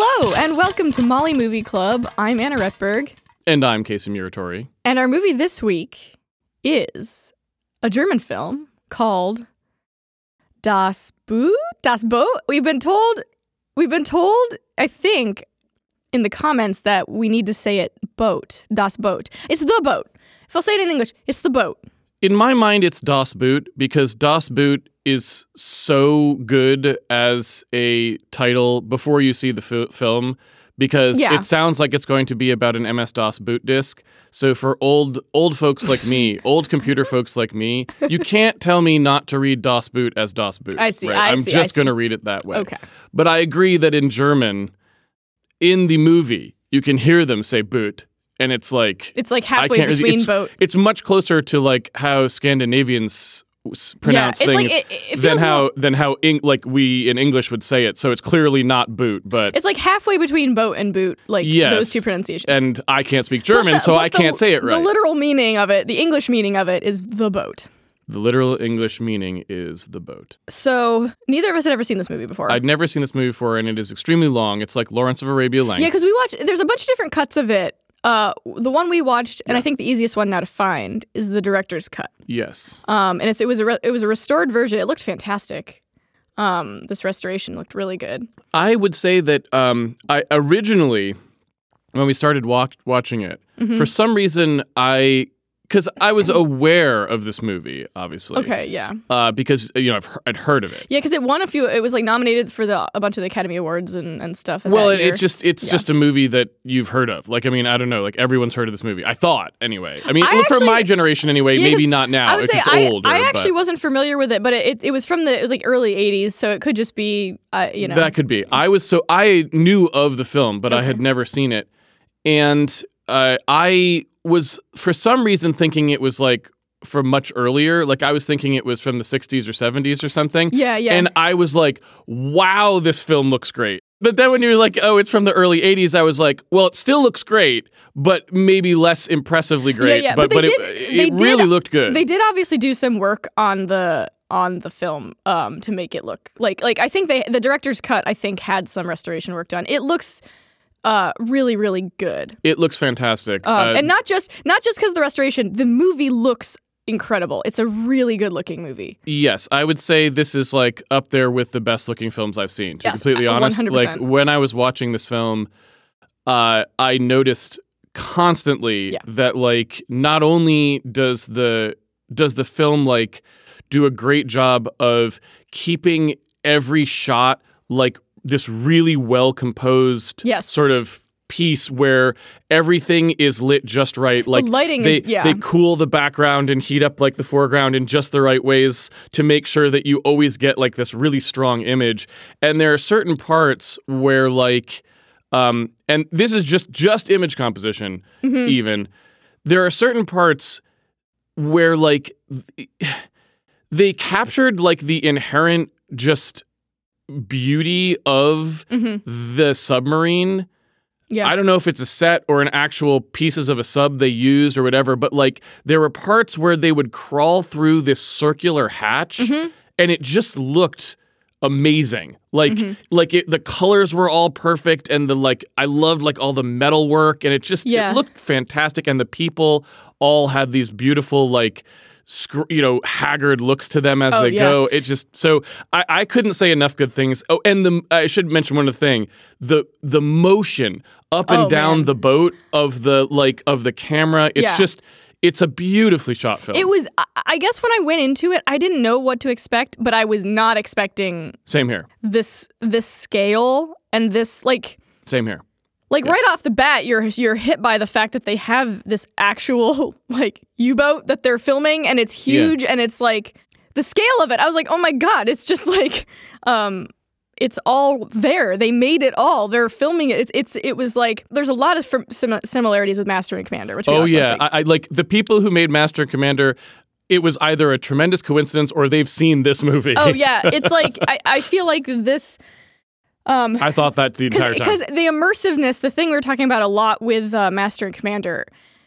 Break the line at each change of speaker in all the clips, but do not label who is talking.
Hello, and welcome to Molly Movie Club. I'm Anna Retberg,
And I'm Casey Muratori.
and our movie this week is a German film called Das Boot. Das Boot. We've been told, we've been told, I think, in the comments that we need to say it boat. Das Boot. It's the boat. If I'll say it in English, it's the boat.
In my mind, it's DOS Boot because DOS Boot is so good as a title before you see the fi- film because
Yeah.
it sounds like it's going to be about an MS DOS boot disk. So for old old folks like me, old computer folks like me, you can't tell me not to read DOS Boot as DOS Boot.
I see,
right?
I
I'm
see,
just going to read it that way.
Okay.
But I agree that in German, in the movie, you can hear them say boot, and it's like
It's like halfway between
it's,
boat.
It's much closer to like how Scandinavians pronounce
like-
things
it- it
than how
more-
than how Eng- like we in English would say it. So it's clearly not boot, but
It's like halfway between boat and boot, like
Yes.
those two pronunciations.
and I can't speak German,
the-
so I can't say it right.
The literal meaning of it, the English meaning of it, is the boat.
the literal English meaning is the boat.
So neither of us had ever seen this movie before.
I'd never seen this movie before, and it is extremely long. It's like Lawrence of Arabia length.
yeah, because we watched. There's a bunch of different cuts of it. Uh, the one we watched, and I think the easiest one now to find is the director's cut.
yes.
Um, and it's it was a re- it was a restored version. It looked fantastic. Um, this restoration looked really good.
I would say that um, I originally, when we started walk- watching it,
Mm-hmm.
for some reason I, because I was aware of this movie, obviously.
Okay, yeah,
Uh, because you know I've I'd heard of it.
yeah, because it won a few. It was like nominated for the a bunch of the Academy Awards and, and stuff.
Well, it- it's just it's
Yeah.
just a movie that you've heard of. Like I mean, I don't know. Like everyone's heard of this movie. I thought anyway. I mean,
I
look, for
actually-
my generation anyway.
Yeah,
maybe not now.
I would
if
say
it's
I,
older.
I actually
but
wasn't familiar with it, but it, it, it was from the it was like early '80s, so it could just be uh, you know
that could be. I was so I knew of the film, but I had never seen it, and uh, I was for some reason thinking it was like from much earlier. Like I was thinking it was from the 60s or 70s or something.
Yeah, yeah.
And I was like, wow, this film looks great. But then when you were like, oh, it's from the early 80s, I was like, well, it still looks great, but maybe less impressively great.
yeah,
but
but they
it,
did-
it
they did-
really looked good.
They did obviously do some work on the on the film um, to make it look like like I think they the director's cut I think had some restoration work done. It looks uh, really really good,
it looks fantastic.
um,
Uh,
and not just not just because the restoration. The movie looks incredible. It's a really good looking movie.
Yes, I would say this is like up there with the best looking films I've seen. To be completely
uh,
honest,
100%.
like when I was watching this film, uh, I noticed constantly
Yeah.
that like not only does the does the film like do a great job of keeping every shot like this really well composed
Yes.
sort of piece where everything is lit just right like
lighting
they,
is- yeah.
they cool the background and heat up like the foreground in just the right ways to make sure that you always get like this really strong image and there are certain parts where like um and this is just just image composition
Mm-hmm.
even there are certain parts where like they captured like the inherent just beauty of
Mhm.
the submarine
Yeah.
I don't know if it's a set or an actual pieces of a sub they used or whatever, but like there were parts where they would crawl through this circular hatch
Mm-hmm.
and it just looked amazing. Like
Mm-hmm.
like it, the colors were all perfect and the like I loved like all the metal work and it just
Yeah.
it looked fantastic and the people all had these beautiful like you know haggard looks to them as
Oh,
they
yeah.
go it just so I, I couldn't say enough good things oh and the i should mention one other thing the the motion up and
Oh,
down
man.
the boat of the like of the camera it's
Yeah.
just it's a beautifully shot film
It was. I- I guess when I went into it, I didn't know what to expect, but I was not expecting
same here
this this scale and this like
same here
like right off the bat you're you're hit by the fact that they have this actual like U-boat that they're filming and it's
Yeah.
huge and it's like the scale of it. I was like, "Oh my god, it's just like um it's all there. They made it all. They're filming it. It's, it's it was like there's a lot of sim- similarities with Master and Commander, which
oh yeah. I, I like the people who made master and commander it was either a tremendous coincidence or they've seen this movie
oh yeah, it's like I, I feel like this um
i thought that the entire time
because the immersiveness, the thing we are talking about a lot with uh, Master and Commander,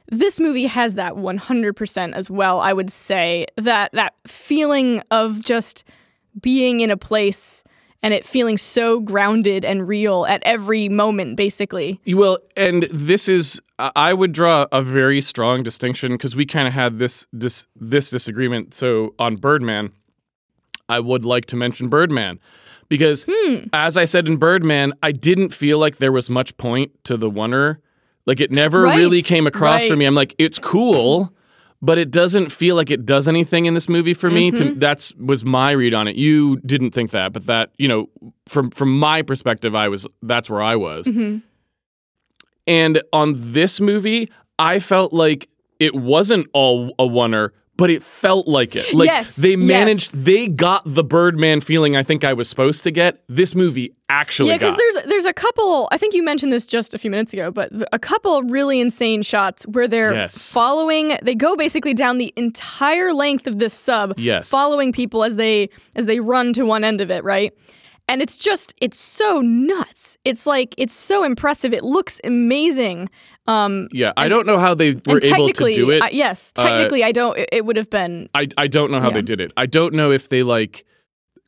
this movie has that 100% as well. I would say that that feeling of just being in a place and it feeling so grounded and real at every moment, basically.
Well, and this is I I would draw a very strong distinction because we kind of had this this this disagreement. So on Birdman, I would like to mention Birdman because
Hmm.
as I said in Birdman, I didn't feel like there was much point to the oner. Like it never
Right,
really came across for me. I'm like, it's cool, but it doesn't feel like it does anything in this movie for me.
Mm-hmm.
To, that's was my read on it. You didn't think that, but that you know, from from my perspective, I was that's where I was.
Mm-hmm.
And on this movie, I felt like it wasn't all a oner, but it felt like it. Like
Yes,
they managed,
yes.
they got the Birdman feeling I think I was supposed to get. This movie actually
Yeah, because there's there's a couple. I think you mentioned this just a few minutes ago, but a couple really insane shots where they're
Yes.
following. They go basically down the entire length of this sub,
Yes.
following people as they as they run to one end of it, right? And it's just it's so nuts. It's like it's so impressive. It looks amazing. Um,
yeah, I don't know how they were able to do it.
I- yes, technically, I don't. It, it would have been
I, I don't know how
Yeah.
they did it. I don't know if they like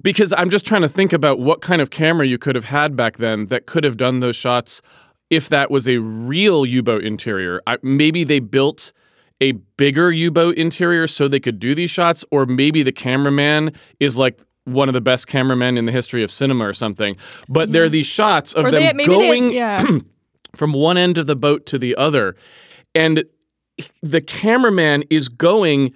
because I'm just trying to think about what kind of camera you could have had back then that could have done those shots if that was a real U-boat interior. I, maybe they built a bigger U-boat interior so they could do these shots or maybe the cameraman is like one of the best cameramen in the history of cinema or something. But there are these shots of
or
them
they
going
they, yeah.
from one end of the boat to the other. And the cameraman is going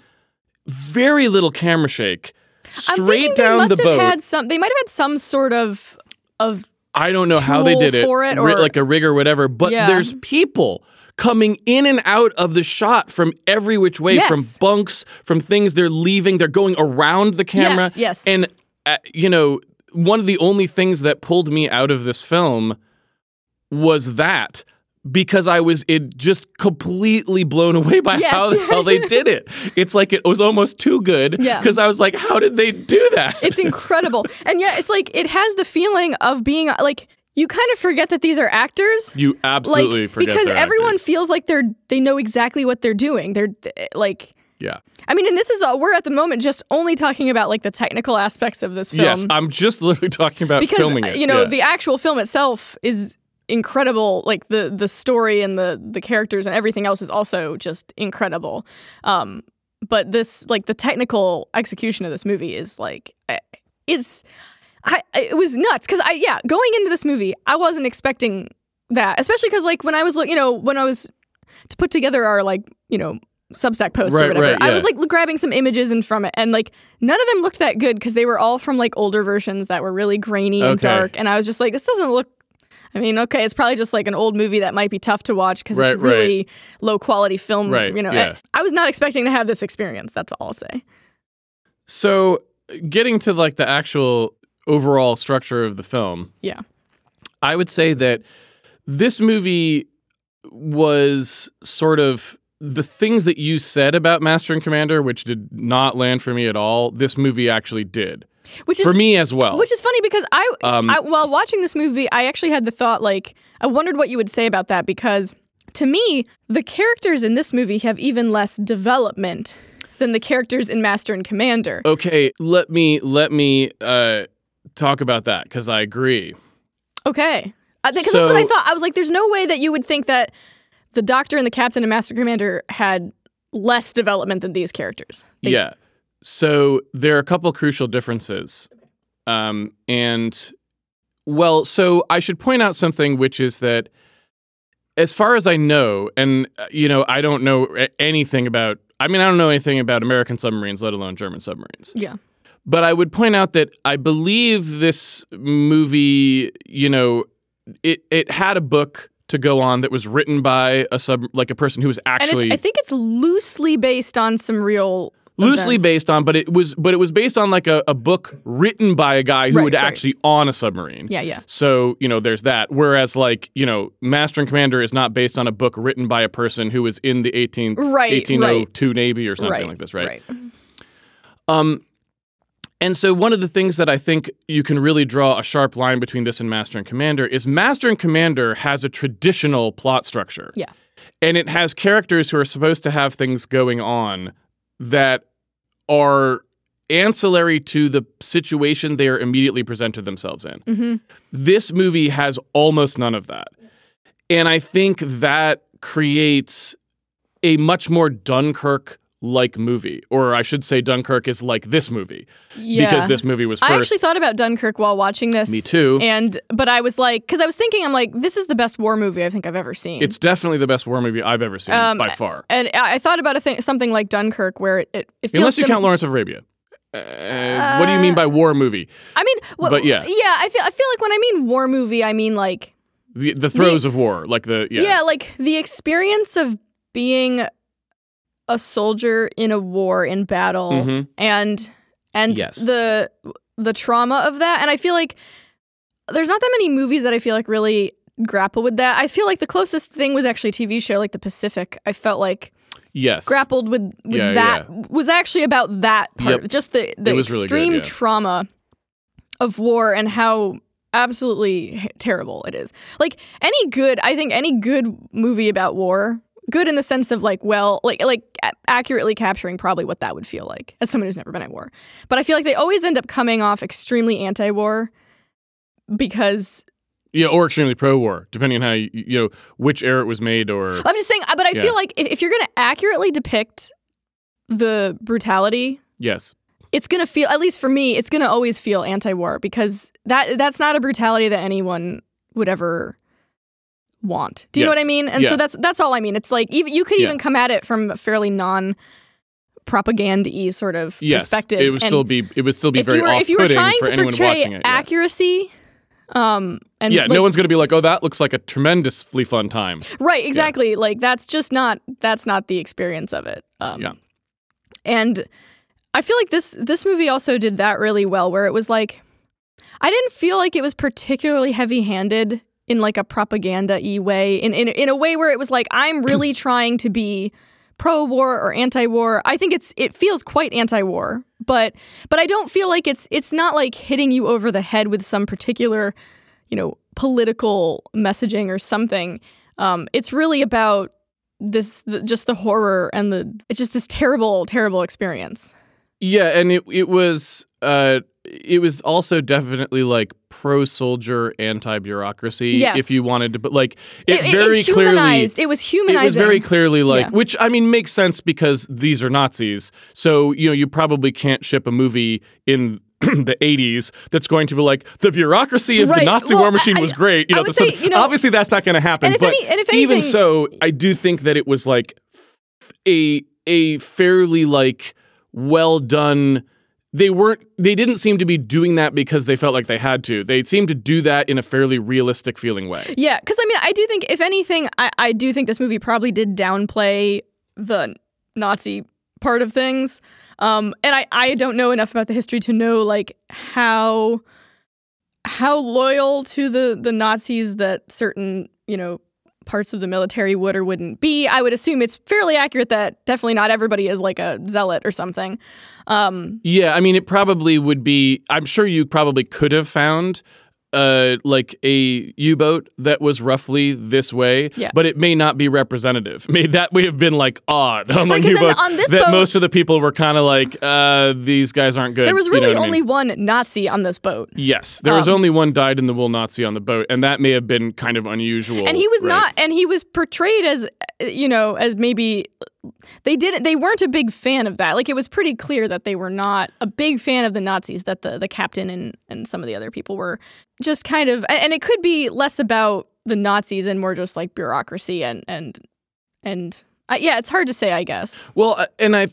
very little camera shake straight down
they must
the
have
boat.
had some. They might have had some sort of of
I don't know how they did it,
for it or-
like a rig or whatever, but
Yeah.
there's people coming in and out of the shot from every which way, from bunks, from things they're leaving, they're going around the camera.
Yes, yes.
And, uh, you know, one of the only things that pulled me out of this film was that. Because I was it just completely blown away by
Yes.
how the hell they did it. It's like it was almost too good.
Yeah.
Because I was like, how did they do that?
It's incredible. and yet it's like it has the feeling of being like you kind of forget that these are actors.
you absolutely
like
forget
because everyone
actors.
feels like they're they know exactly what they're doing. They're like
yeah.
I mean, and this is all we're at the moment just only talking about like the technical aspects of this film.
Yes, I'm just literally talking about
because
filming
uh,
it.
you know
yeah.
the actual film itself is incredible like the the story and the the characters and everything else is also just incredible um but this like the technical execution of this movie is like eh, it's I it was nuts because I yeah going into this movie I wasn't expecting that especially because like when I was look- you know when I was to put together our like you know Substack posts
Right,
or whatever
right,
I was like grabbing some images and from it and like none of them looked that good because they were all from like older versions that were really grainy and
Okay.
dark and I was just like this doesn't look I mean, okay, it's probably just like an old movie that might be tough to watch because
Right,
it's really low quality film.
Right,
You know,
yeah.
I, I was not expecting to have this experience. That's all I'll say.
so getting to like the actual overall structure of the film,
Yeah.
I would say that this movie was sort of the things that you said about Master and Commander, which did not land for me at all. This movie actually did
Which is
for me as well.
which is funny because I,
Um,
I while watching this movie, I actually had the thought like I wondered what you would say about that because to me, the characters in this movie have even less development than the characters in Master and Commander.
okay, let me let me uh, talk about that because I agree.
Okay. Because that's what I thought. I was like, there's no way that you would think that the Doctor and the Captain and Master Commander had less development than these characters. They-
yeah. So there are a couple crucial differences. Um, and well, so I should point out something, which is that as far as I know, and uh, you know, I don't know anything about. I mean, I don't know anything about American submarines, let alone German submarines.
Yeah.
But I would point out that I believe this movie, you know, it it had a book to go on that was written by a sub like a person who was actually
I think it's loosely based on some real
loosely
events.
based on, but it was but it was based on like a, a book written by a guy who
Right,
was
right.
actually on a submarine.
Yeah, yeah.
So, you know, there's that. Whereas like, you know, Master and Commander is not based on a book written by a person who was in the 18,
Right,
1802 Navy or something like this, right?
Right.
Um and so one of the things that I think you can really draw a sharp line between this and Master and Commander is Master and Commander has a traditional plot structure.
Yeah.
And it has characters who are supposed to have things going on that are ancillary to the situation they are immediately presented themselves in.
hmm
This movie has almost none of that. And I think that creates a much more Dunkirk like movie. Or I should say, Dunkirk is like this movie
Yeah.
because this movie was
I actually thought about Dunkirk while watching this.
Me too.
And but I was like, because I was thinking, I'm like, this is the best war movie I think I've ever seen.
it's definitely the best war movie I've ever seen
Um,
by far.
and I thought about a thing, something like Dunkirk, where it it, it feels
Unless you
sim-
count Lawrence of Arabia. Uh, what do you mean by war movie?
I mean, wh-
But yeah.
yeah. I feel I feel like when I mean war movie, I mean like
The, the throes of war, like the yeah.
yeah. like the experience of being a soldier in a war in battle
Mhm.
and and
Yes.
the the trauma of that. And I feel like there's not that many movies that I feel like really grapple with that. I feel like the closest thing was actually a TV show like The Pacific. I felt like
Yes.
grappled with, with
Yeah,
that was actually about that part
Yep.
Just the, the
was really good,
extreme
yeah.
trauma of war and how absolutely terrible it is. Like any good, I think any good movie about war, good in the sense of like, well, like like accurately capturing probably what that would feel like as someone who's never been at war. But I feel like they always end up coming off extremely anti-war because
Yeah, or extremely pro-war, depending on how you, you know which era it was made, or
I'm just saying. Uh, but I
Yeah.
feel like if, if you're going to accurately depict the brutality
yes,
it's gonna feel at least for me it's gonna always feel anti-war because that that's not a brutality that anyone would ever want do you know what i mean and so that's that's all i mean it's like even you could
Yeah.
even come at it from a fairly non propaganda sort of
yes,
perspective
it would
and
still be it would still be
if
very
you were if you were trying to portray
it. yeah.
accuracy um and
yeah,
like,
no one's going to be like, "Oh, that looks like a tremendously fun time."
Right, exactly. Like that's just not that's not the experience of it. Um,
Yeah.
And I feel like this this movie also did that really well, where it was like I didn't feel like it was particularly heavy handed in like a propaganda y way, in, in in a way where it was like I'm really trying to be pro war or anti war. I think it's it feels quite anti war, but but I don't feel like it's it's not like hitting you over the head with some particular you know political messaging or something. Um, it's really about this the, just the horror and the it's just this terrible terrible experience.
Yeah, and it it was uh it was also definitely like pro soldier, anti bureaucracy.
Yes.
If you wanted to, but like it,
It,
very
it
clearly.
humanized. It was humanizing.
It was very clearly like,
Yeah.
which I mean makes sense because these are Nazis. So you know you probably can't ship a movie in the 80s that's going to be like the bureaucracy of the
Right.
The
Well,
war machine
I-
was great. You know, so
say, you know-
obviously that's not going to happen. But
any- and if
even so, I do think that it was like a a fairly like well done they weren't they didn't seem to be doing that because they felt like they had to they seemed to do that in a fairly realistic feeling way
Yeah, because I mean, I do think if anything, I, I do think this movie probably did downplay the Nazi part of things. Um, and I, I don't know enough about the history to know like how how loyal to the the Nazis that certain you know parts of the military would or wouldn't be. I would assume it's fairly accurate that definitely not everybody is like a zealot or something. Um,
yeah i mean it probably would be i'm sure you probably could have found uh like a u-boat that was roughly this way
Yeah.
but it may not be representative may that may have been like odd among
Right,
u-boats
on
that
boat-
most of the people were kind of like uh these guys aren't good
there was
You know
really
I mean?
only one Nazi on this boat.
Yes, there was
Um,
only one dyed in the wool Nazi on the boat, and that may have been kind of unusual.
and he was
right?
not and he was portrayed as uh, you know as maybe they didn't they weren't a big fan of that. Like it was pretty clear that they were not a big fan of the nazis that the the captain and and some of the other people were just kind of and it could be less about the nazis and more just like bureaucracy and and and uh, yeah it's hard to say i guess.
Well, uh, and I,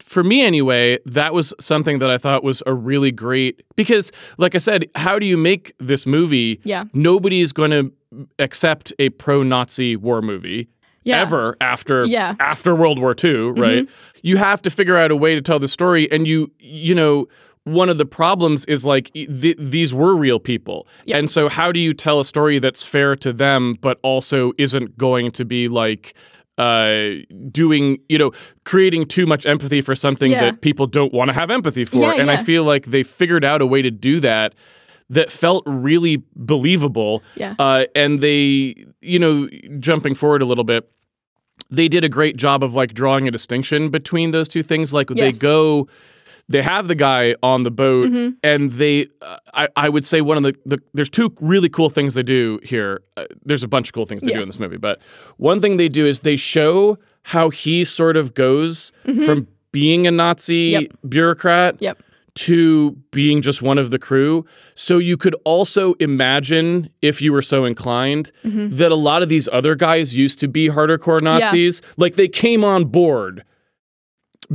for me anyway, that was something that I thought was a really great because, like I said, how do you make this movie?
yeah.
Nobody is going to accept a pro-Nazi war movie
yeah
ever after
Yeah. Mm-hmm.
after World War II, right? You have to figure out a way to tell the story, and you you know one of the problems is like th- these were real people,
Yeah.
and so how do you tell a story that's fair to them, but also isn't going to be like uh doing you know creating too much empathy for something
Yeah.
that people don't want to have empathy for and i feel like they figured out a way to do that that felt really believable
yeah
uh, and they, you know, jumping forward a little bit, they did a great job of like drawing a distinction between those two things. Like
Yes.
they go, they have the guy on the boat,
Mhm.
and they, uh, I, I would say one of the, the there's two really cool things they do here. Uh, there's a bunch of cool things they
Yeah.
do in this movie, but one thing they do is they show how he sort of goes from being a Nazi
Mm-hmm. Yep.
bureaucrat
Yep.
to being just one of the crew. So you could also imagine, if you were so inclined,
Mm-hmm.
that a lot of these other guys used to be harder core Nazis. Like they came on board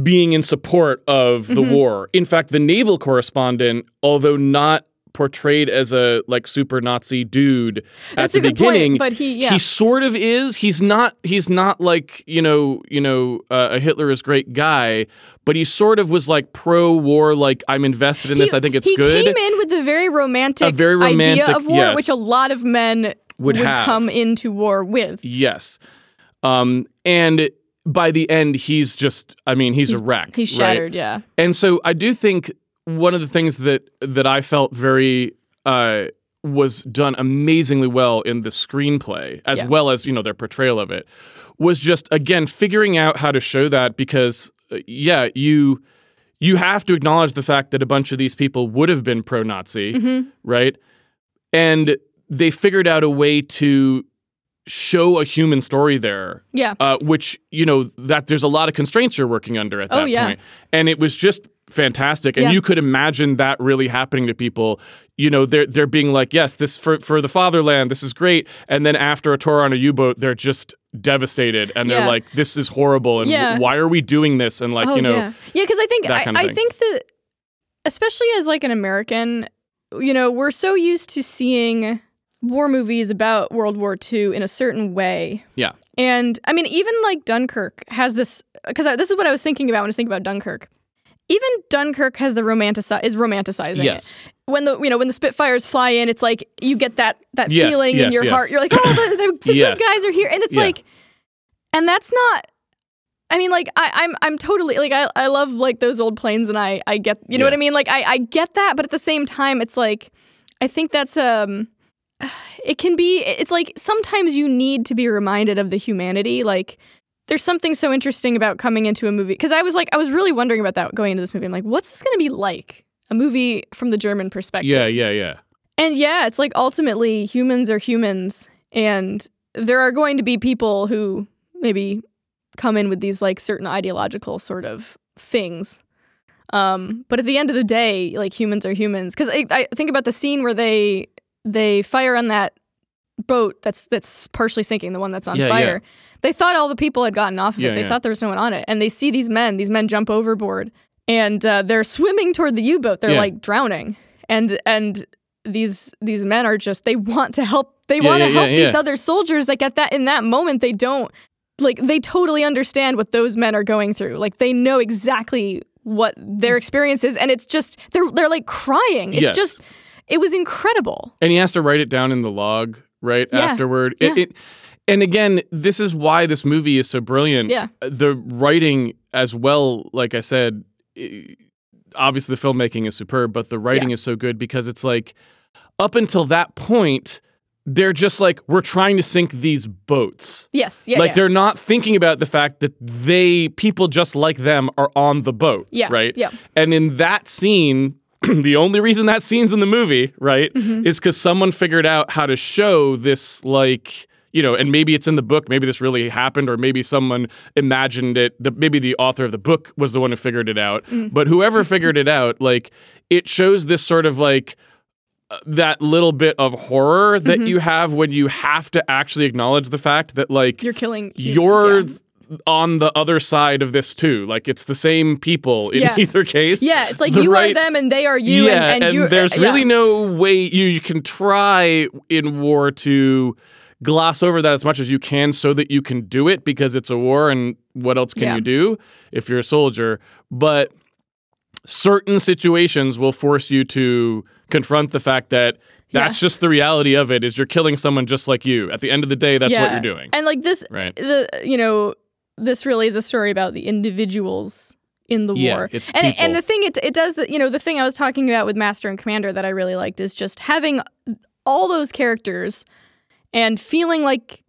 being in support of the
Mm-hmm.
war. In fact, the naval correspondent, although not portrayed as a like super Nazi dude
That's
at the
good point,
beginning,
but he- yeah.
he sort of is. He's not. He's not like you know, you know, uh, a Hitler is great guy, but he sort of was like pro war. Like I'm invested in this.
He-
I think it's
he
good.
He came in with the very romantic,
A very romantic-
idea of war,
yes.
which a lot of men
Would have.
come into war with.
Yes, um, and by the end, he's just. I mean, he's, a wreck.
He's
right?
shattered, yeah.
And so I do think one of the things that that I felt very uh, was done amazingly well in the screenplay, as
Yeah.
well as you know their portrayal of it, was just again figuring out how to show that because uh, yeah, you you have to acknowledge the fact that a bunch of these people would have been pro-Nazi,
Mm-hmm.
right? And they figured out a way to show a human story there
Yeah.
uh, which you know that there's a lot of constraints you're working under at
Oh,
that
yeah.
point. and it was just fantastic and
Yeah.
you could imagine that really happening to people you know they're they're being like yes this for for the fatherland this is great and then after a tour on a u-boat they're just devastated and they're like this is horrible and
Yeah.
why are we doing this and like
oh,
you know
yeah. Yeah, because I think I,
kind of
I think that especially as like an American, you know, we're so used to seeing war movies about World War II in a certain way.
yeah
And I mean, even like Dunkirk has this because this is what I was thinking about when I was thinking about Dunkirk. Even Dunkirk has the romanticize is romanticizing
yes
it. When the you know when the Spitfires fly in, it's like you get that that
Yes,
feeling in your
yes.
heart. You're like, oh, the, the, the
Yes.
good guys are here, and it's
Yeah.
like, and that's not. I mean, like I, I'm I'm totally like I, I love like those old planes, and I I get you know
Yeah.
what I mean. Like I I get that, but at the same time, it's like I think that's um it can be it's like sometimes you need to be reminded of the humanity like there's something so interesting about coming into a movie because i was like i was really wondering about that going into this movie. I'm like what's this going to be like? A movie from the german perspective.
Yeah yeah yeah.
And yeah it's like ultimately humans are humans and there are going to be people who maybe come in with these like certain ideological sort of things. Um but at the end of the day like humans are humans. Because I, I think about the scene where they they fire on that boat that's that's partially sinking the one that's on
Yeah,
fire they thought all the people had gotten off of
Yeah,
it they
yeah.
thought there was no one on it. And they see these men these men jump overboard and uh, they're swimming toward the u-boat. They're
Yeah.
like drowning. And and these these men are just they want to help. They
Yeah,
want to
yeah,
help
yeah,
these
yeah.
other soldiers like at that in that moment they don't like they totally understand what those men are going through. Like they know exactly what their experience is and it's just they're they're like crying. It's
Yes.
just it was incredible.
And he has to write it down in the log right
Yeah.
afterward It-
Yeah.
it- and again this is why this movie is so brilliant
Yeah.
Uh, the writing as well like i said obviously the filmmaking is superb but the writing is so good because it's like up until that point they're just like we're trying to sink these boats
yes yeah
like
yeah.
they're not thinking about the fact that they people just like them are on the boat
Yeah,
right
yeah.
and in that scene the only reason that scene's in the movie right
Mm-hmm.
is because someone figured out how to show this like you know and maybe it's in the book maybe this really happened or maybe someone imagined it the, maybe the author of the book was the one who figured it out
Mm.
but whoever figured it out like it shows this sort of like uh, that little bit of horror that
Mm-hmm.
you have when you have to actually acknowledge the fact that like
you're killing humans,
you're
yeah.
On the other side of this too. Like it's the same people in
Yeah.
either case.
yeah it's like
The
you
right-
are them and they are you
yeah,
and, and, you
there's
yeah.
really no way you, you can try in war to gloss over that as much as you can so that you can do it because it's a war and what else can
Yeah.
you do if you're a soldier? But certain situations will force you to confront the fact that that's just the reality of it is you're killing someone just like you. At the end of the day, that's what you're doing.
and like this
Right.
the you know this really is a story about the individuals in the
Yeah,
war and
people.
and the thing it, it does that you know the thing i was talking about with master and commander that i really liked is just having all those characters and feeling like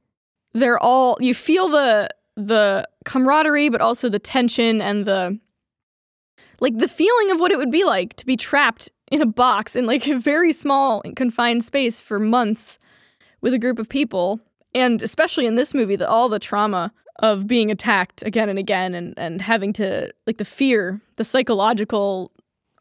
they're all you feel the the camaraderie but also the tension and the like the feeling of what it would be like to be trapped in a box in like a very small confined space for months with a group of people and especially in this movie the all the trauma of being attacked again and again and and having to like the fear the psychological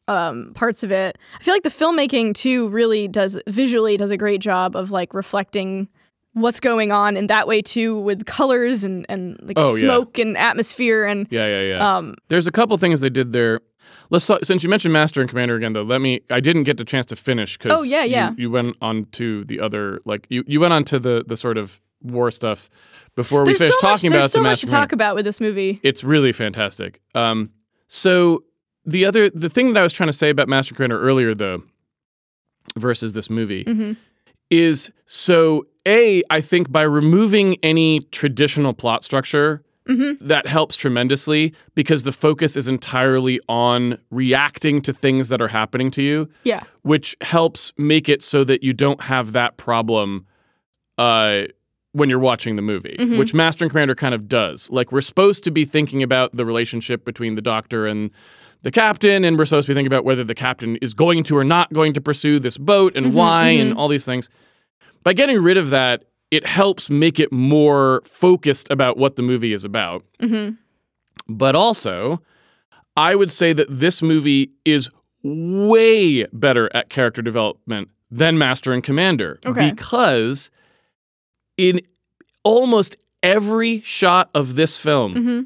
um, parts of it i feel like the filmmaking too really does visually does a great job of like reflecting what's going on in that way too with colors and and like
Oh, yeah.
smoke and atmosphere and
Yeah, yeah, yeah.
um
There's a couple things they did there. Let's talk, since you mentioned Master and Commander again, though. Let me. I didn't get the chance to finish because
Oh, yeah, yeah.
You, you went on to the other, like you, you went on to the the sort of war stuff before we
finish so
finished
much
talking
there's
about
so
the
much to talk about with this movie
It's really fantastic. Um, so the other the thing that I was trying to say about Master and Commander earlier, though, versus this movie,
Mhm.
is so a I think by removing any traditional plot structure.
Mhm.
That helps tremendously because the focus is entirely on reacting to things that are happening to you,
yeah
which helps make it so that you don't have that problem uh, when you're watching the movie,
Mhm.
which Master and Commander kind of does. Like we're supposed to be thinking about the relationship between the Doctor and the captain, and we're supposed to be thinking about whether the captain is going to or not going to pursue this boat and
Mhm,
why and
mhm.
all these things. By getting rid of that, it helps make it more focused about what the movie is about.
hmm
But also, I would say that this movie is way better at character development than Master and Commander
Okay.
because in almost every shot of this film,
hmm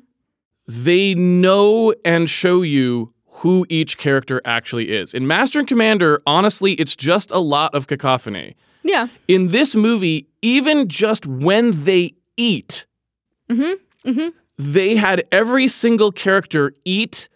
they know and show you who each character actually is. In Master and Commander, honestly, it's just a lot of cacophony.
yeah
In this movie, even just when they eat,
hmm hmm
they had every single character eat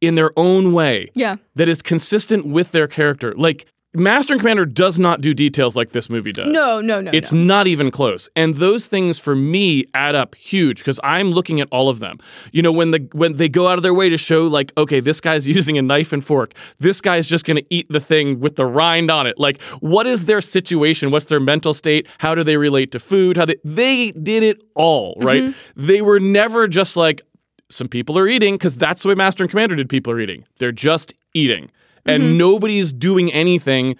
in their own way
yeah
that is consistent with their character. Like Master and Commander does not do details like this movie does.
no no no
It's
no.
not even close. And those things for me add up huge because I'm looking at all of them. You know, when the when they go out of their way to show like, okay, this guy's using a knife and fork. This guy's just gonna eat the thing with the rind on it. Like, what is their situation? What's their mental state? How do they relate to food? How they they did it all, mm-hmm. right? They were never just like some people are eating because that's the way Master and Commander did people are eating. They're just eating. And
Mm-hmm.
nobody's doing anything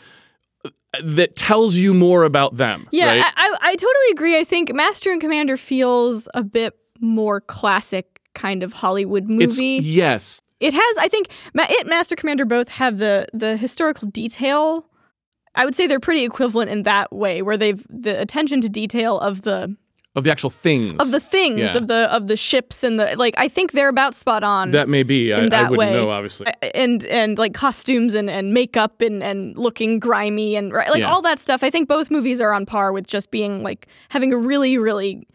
that tells you more about them.
Yeah,
right?
I, I, I totally agree. I think Master and Commander feels a bit more classic kind of Hollywood
It's
movie.
yes.
it has, I think, it Master Commander both have the the historical detail. I would say they're pretty equivalent in that way, where they've the attention to detail of the
Of the actual things.
of the things
Yeah.
of the of the ships and the like. I think they're about spot on.
that may be.
In
I
that
wouldn't
way.
know, obviously.
and and like costumes and, and makeup and, and looking grimy and right, like
Yeah.
all that stuff. I think both movies are on par with just being like having a really really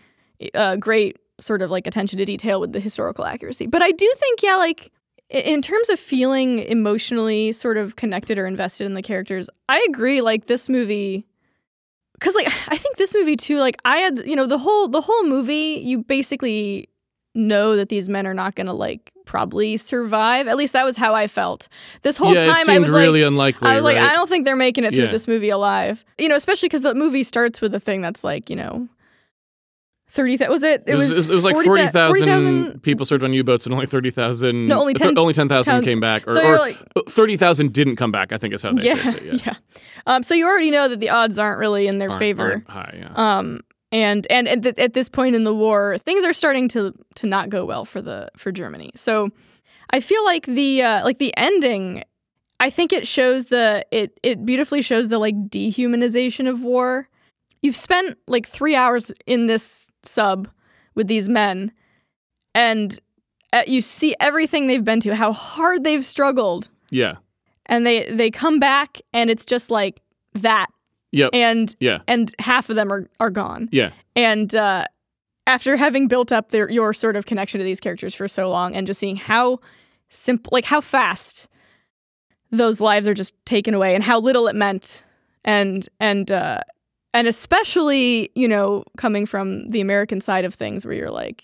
uh, great sort of like attention to detail with the historical accuracy. But I do think yeah, like in terms of feeling emotionally sort of connected or invested in the characters, I agree. Like this movie. Cause like I think this movie too, like I had you know the whole the whole movie, you basically know that these men are not gonna like probably survive. At least that was how I felt. This whole
yeah,
time I was
really
like
unlikely.
I was like. I don't think they're making it through
Yeah.
this movie alive. You know, especially because the movie starts with a thing that's like, you know, thirty. Th- was it?
It was, it was like
40,000
40,000 people served on U-boats and only 30,000
No, only 10
only 10,000 came back or,
So
or
like,
30,000 didn't come back, I think is how they
yeah,
it.
yeah.
Yeah.
Um, so you already know that the odds aren't really in their
Aren't-
favor.
aren't high, yeah.
Um, and and at, th- at this point in the war, things are starting to to not go well for the for Germany. So I feel like the uh, like the ending. I think it shows the it it beautifully shows the like dehumanization of war. You've spent like three hours in this sub with these men, and uh, you see everything they've been to, how hard they've struggled,
yeah.
and they they come back, and it's just like that,
Yep.
and
Yeah.
and half of them are are gone.
Yeah.
And uh, after having built up their your sort of connection to these characters for so long, and just seeing how simple, like how fast those lives are just taken away, and how little it meant, and and uh, and especially you know coming from the American side of things, where you're like.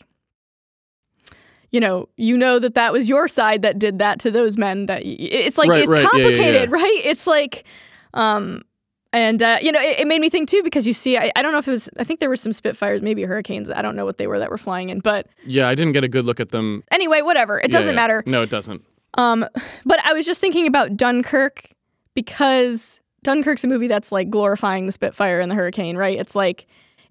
You know, you know that that was your side that did that to those men. That y- it's like
Right,
it's
right, yeah, yeah, yeah.
complicated, right? It's like, um, and uh, you know, it, it made me think too because you see, I, I don't know if it was, I think there were some Spitfires, maybe Hurricanes. I don't know what they were that were flying in, but
Yeah, I didn't get a good look at them.
anyway, whatever. It doesn't
yeah.
matter.
No, it doesn't.
Um, but I was just thinking about Dunkirk because Dunkirk's a movie that's like glorifying the Spitfire and the Hurricane, right? It's like,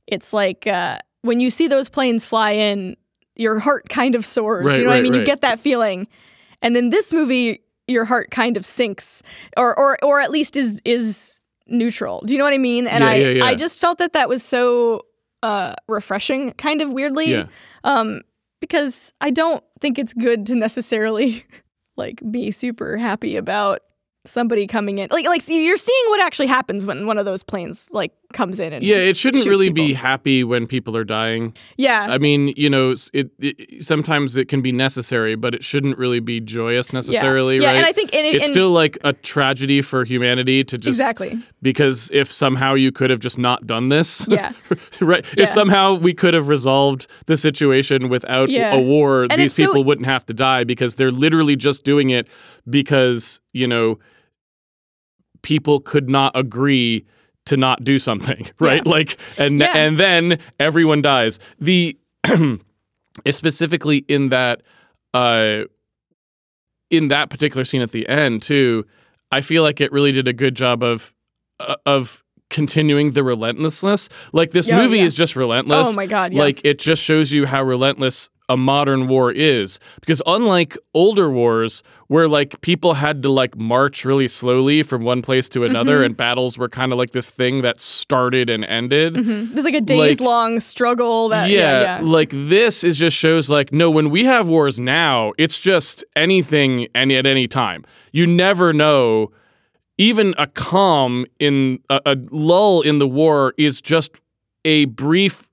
it's like uh, when you see those planes fly in, your heart kind of soars.
Right,
you know what I
right,
mean? You get that feeling. And in this movie, your heart kind of sinks, or or or at least is is neutral. Do you know what I mean? And
Yeah,
I
yeah, yeah.
I just felt that that was so uh, refreshing, kind of weirdly um, because I don't think it's good to necessarily like be super happy about somebody coming in. Like like so you're seeing what actually happens when one of those planes like comes in and
Yeah, it shouldn't really be happy when people are dying.
yeah
I mean, you know, it, it sometimes it can be necessary, but it shouldn't really be joyous necessarily, Right.
yeah,
right?
and I think and,
it's
and-
still like a tragedy for humanity to just
exactly
because if somehow you could have just not done this,
yeah
right?
Yeah.
If somehow we could have resolved the situation without
Yeah.
a war,
And
these
it's so-
people wouldn't have to die because they're literally just doing it because, you know, people could not agree to not do something, right?
Yeah.
Like and
Yeah.
and then everyone dies. The specifically in that uh in that particular scene at the end too, I feel like it really did a good job of uh, of continuing the relentlessness. Like this
Yeah,
movie
yeah.
is just relentless.
oh my god yeah
Like it just shows you how relentless a modern war is. Because unlike older wars where like people had to like march really slowly from one place to another
Mhm.
and battles were kind of like this thing that started and ended.
Hmm there's like a days long struggle that yeah
yeah,
yeah,
like this is just shows like no when we have wars now it's just anything and at any time. You never know. Even a calm in a, a lull in the war is just a brief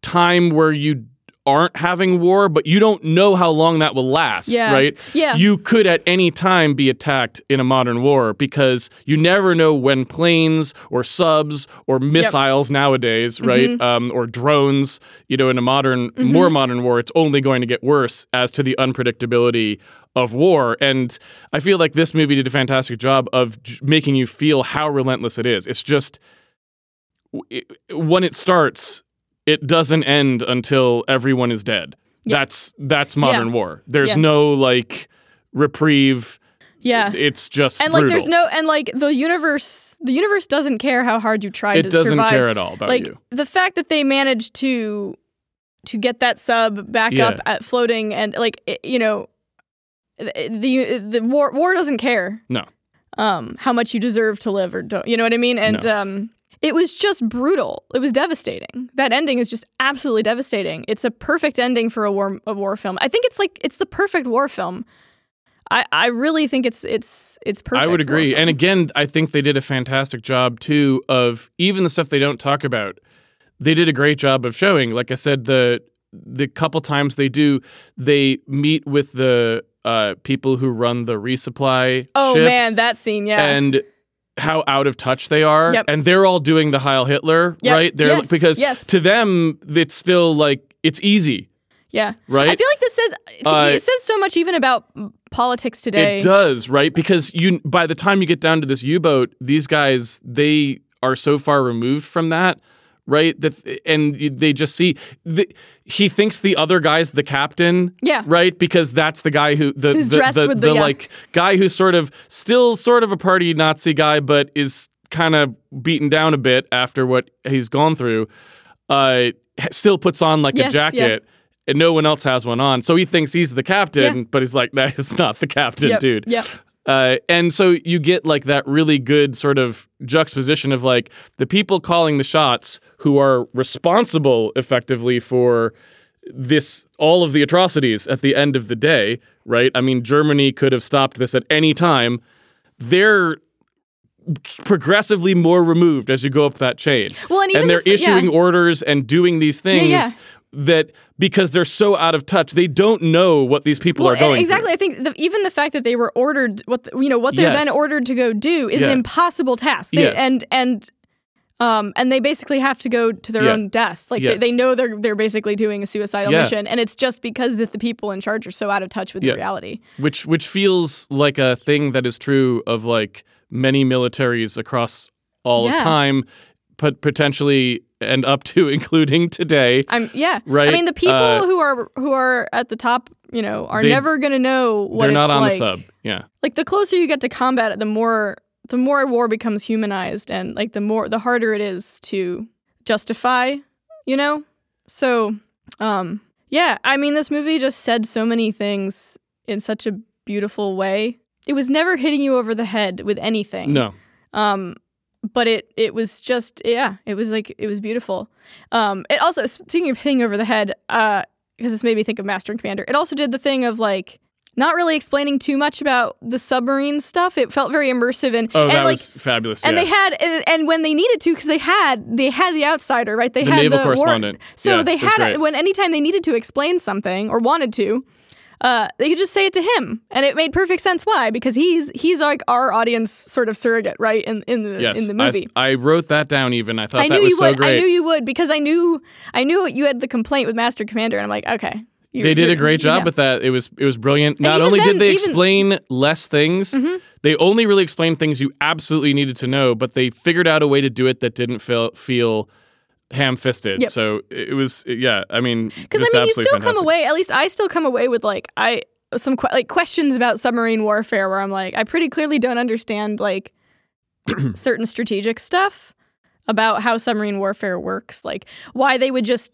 time where you aren't having war but you don't know how long that will last
Yeah.
right
yeah
you could at any time be attacked in a modern war because you never know when planes or subs or missiles nowadays, right,
Mm-hmm.
um, or drones. You know, in a modern, more modern war, it's only going to get worse as to the unpredictability of war. And I feel like this movie did a fantastic job of j- making you feel how relentless it is. It's just it, when it starts, it doesn't end until everyone is dead.
Yeah.
That's that's modern war. There's
Yeah.
no like reprieve.
yeah
It's just
and like
brutal.
there's no and like the universe the universe doesn't care how hard you try
it
to
doesn't
survive
care at all about
like
you.
the fact that they managed to to get that sub back
Yeah.
up at floating and like it, you know the, the the war war doesn't care
No.
um how much you deserve to live or don't you know what i mean and um it was just brutal. It was devastating. That ending is just absolutely devastating. It's a perfect ending for a war a war film. I think it's like it's the perfect war film. I i really think it's it's it's perfect
I would agree. And again, I think they did a fantastic job too of even the stuff they don't talk about. They did a great job of showing. Like I said, the the couple times they do, they meet with the uh, people who run the resupply
oh
ship.
man that scene yeah.
And how out of touch they are.
Yep.
And they're all doing the Heil Hitler,
Yep.
right? They're
Yes.
because
Yes.
to them it's still like it's easy,
yeah
right?
I feel like this says
Uh,
it says so much even about politics today.
It does, right? Because you by the time you get down to this U-boat, these guys they are so far removed from that, right? That and they just see the, he thinks the other guy's the captain,
Yeah.
right? Because that's the guy who the
Who's
the,
dressed
the,
with the- yeah.
like guy who's sort of still sort of a party Nazi guy, but is kind of beaten down a bit after what he's gone through. Uh, still puts on like
Yes,
a
yeah.
jacket. And no one else has one on, so he thinks he's the captain,
Yeah.
but he's like, "That is not the captain,
Yep,
dude."
Yep.
Uh, and so you get like that really good sort of juxtaposition of like the people calling the shots who are responsible effectively for this all of the atrocities at the end of the day, right? I mean, Germany could have stopped this at any time. They're progressively more removed as you go up that chain.
Well, and
and they're
the, f- yeah.
issuing orders and doing these things
yeah.
That because they're so out of touch, they don't know what these people
Well,
are going
exactly.
through.
I think the, even the fact that they were ordered, what the, you know, what they're
Yes.
then ordered to go do is an impossible task. They,
Yes.
And and um and they basically have to go to their
Yeah.
own death. Like they,
Yes.
they know they're they're basically doing a suicidal
Yeah.
mission, and it's just because that the people in charge are so out of touch with
Yes.
reality.
which which feels like a thing that is true of like many militaries across all
Yeah.
of time but potentially and up to including today.
I'm yeah.
Right,
I mean, the people
uh,
who are who are at the top, you know, are
They-
never gonna know what
They're
it's
not on
like.
the sub. Yeah.
Like the closer you get to combat, the more the more war becomes humanized, and like the more the harder it is to justify. You know, so um, yeah. I mean, this movie just said so many things in such a beautiful way. It was never hitting you over the head with anything.
No.
Um, but it it was just yeah, it was like it was beautiful. Um, it also speaking of hitting over the head, uh, because this made me think of Master and Commander. It also did the thing of like not really explaining too much about the submarine stuff. It felt very immersive and
Oh,
and
that
like
was fabulous.
and
yeah.
they had and, and when they needed to because they had they had the outsider right they
The
had
naval
the war-
correspondent.
so
Yeah,
they had when anytime they needed to explain something or wanted to uh, they could just say it to him and it made perfect sense why because he's he's like our audience sort of surrogate right in in the
yes,
in the
I-
movie
I, wrote that down. Even I thought
I
that
knew
was
you
so
would.
great.
I knew you would because I knew I knew you had the complaint with Master Commander, and I'm like, okay. you-
they did a great job
yeah.
with that. It was it was brilliant. Not only
then,
did they
even- Mm-hmm.
explain less things, they only really explained things you absolutely needed to know, but they figured out a way to do it that didn't feel feel ham-fisted.
Yep.
So it was yeah, I mean
Because I mean, you still come away. At least I still come away with like I some que- like questions about submarine warfare where I'm like, I pretty clearly don't understand like certain strategic stuff about how submarine warfare works, like why they would just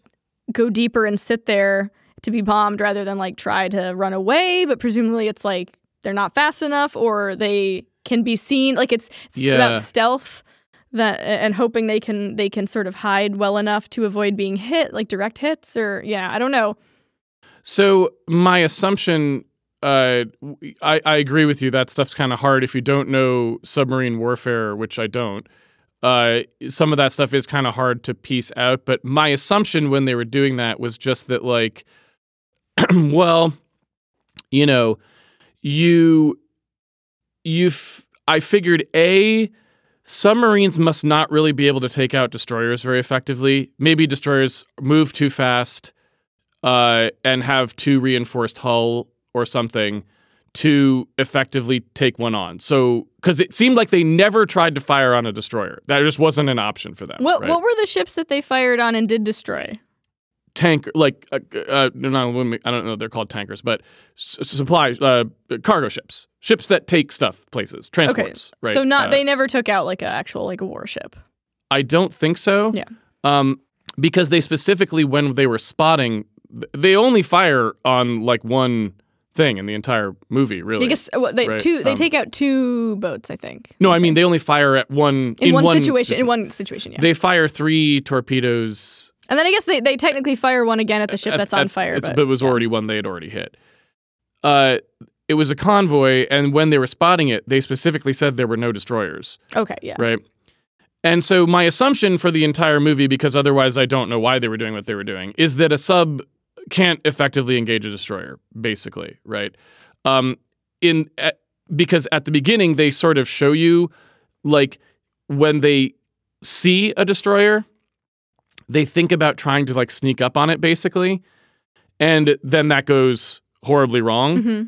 go deeper and sit there to be bombed rather than like try to run away. But presumably, it's like they're not fast enough or they can be seen. Like it's it's
Yeah.
about stealth that and hoping they can they can sort of hide well enough to avoid being hit, like direct hits or yeah, I don't know.
So my assumption, uh, I, I agree with you. That stuff's kind of hard if you don't know submarine warfare, which I don't. Uh, some of that stuff is kind of hard to piece out. But my assumption when they were doing that was just that, like, well, you know, you, you, f- I figured a submarines must not really be able to take out destroyers very effectively. Maybe destroyers move too fast uh, and have too reinforced hull or something to effectively take one on. So, because it seemed like they never tried to fire on a destroyer, that just wasn't an option for them.
What
right?
what were the ships that they fired on and did destroy?
Tank like uh, uh, no, I don't know they're called tankers, but s- supply uh, cargo ships, ships that take stuff places, transports. Right.
So not
Uh,
they never took out like an actual like a warship.
I don't think so.
Yeah.
Um, because they specifically, when they were spotting, they only fire on like one thing in the entire movie. Really.
I guess uh, what, they
Right,
two they
um,
take out two boats, I think.
no, I mean they only fire at one
in, one, situation. In one situation, yeah.
They fire three torpedoes.
And then I guess they, they technically fire one again at the ship
at-
that's on fire. But,
it was
yeah.
already one they had already hit. Uh, it was a convoy, and when they were spotting it, they specifically said there were no destroyers.
okay. Yeah.
right? And so my assumption for the entire movie, because otherwise I don't know why they were doing what they were doing, is that a sub can't effectively engage a destroyer, basically, right? Um, in at, because at the beginning they sort of show you, like when they see a destroyer, they think about trying to like sneak up on it, basically, and then that goes horribly wrong
hmm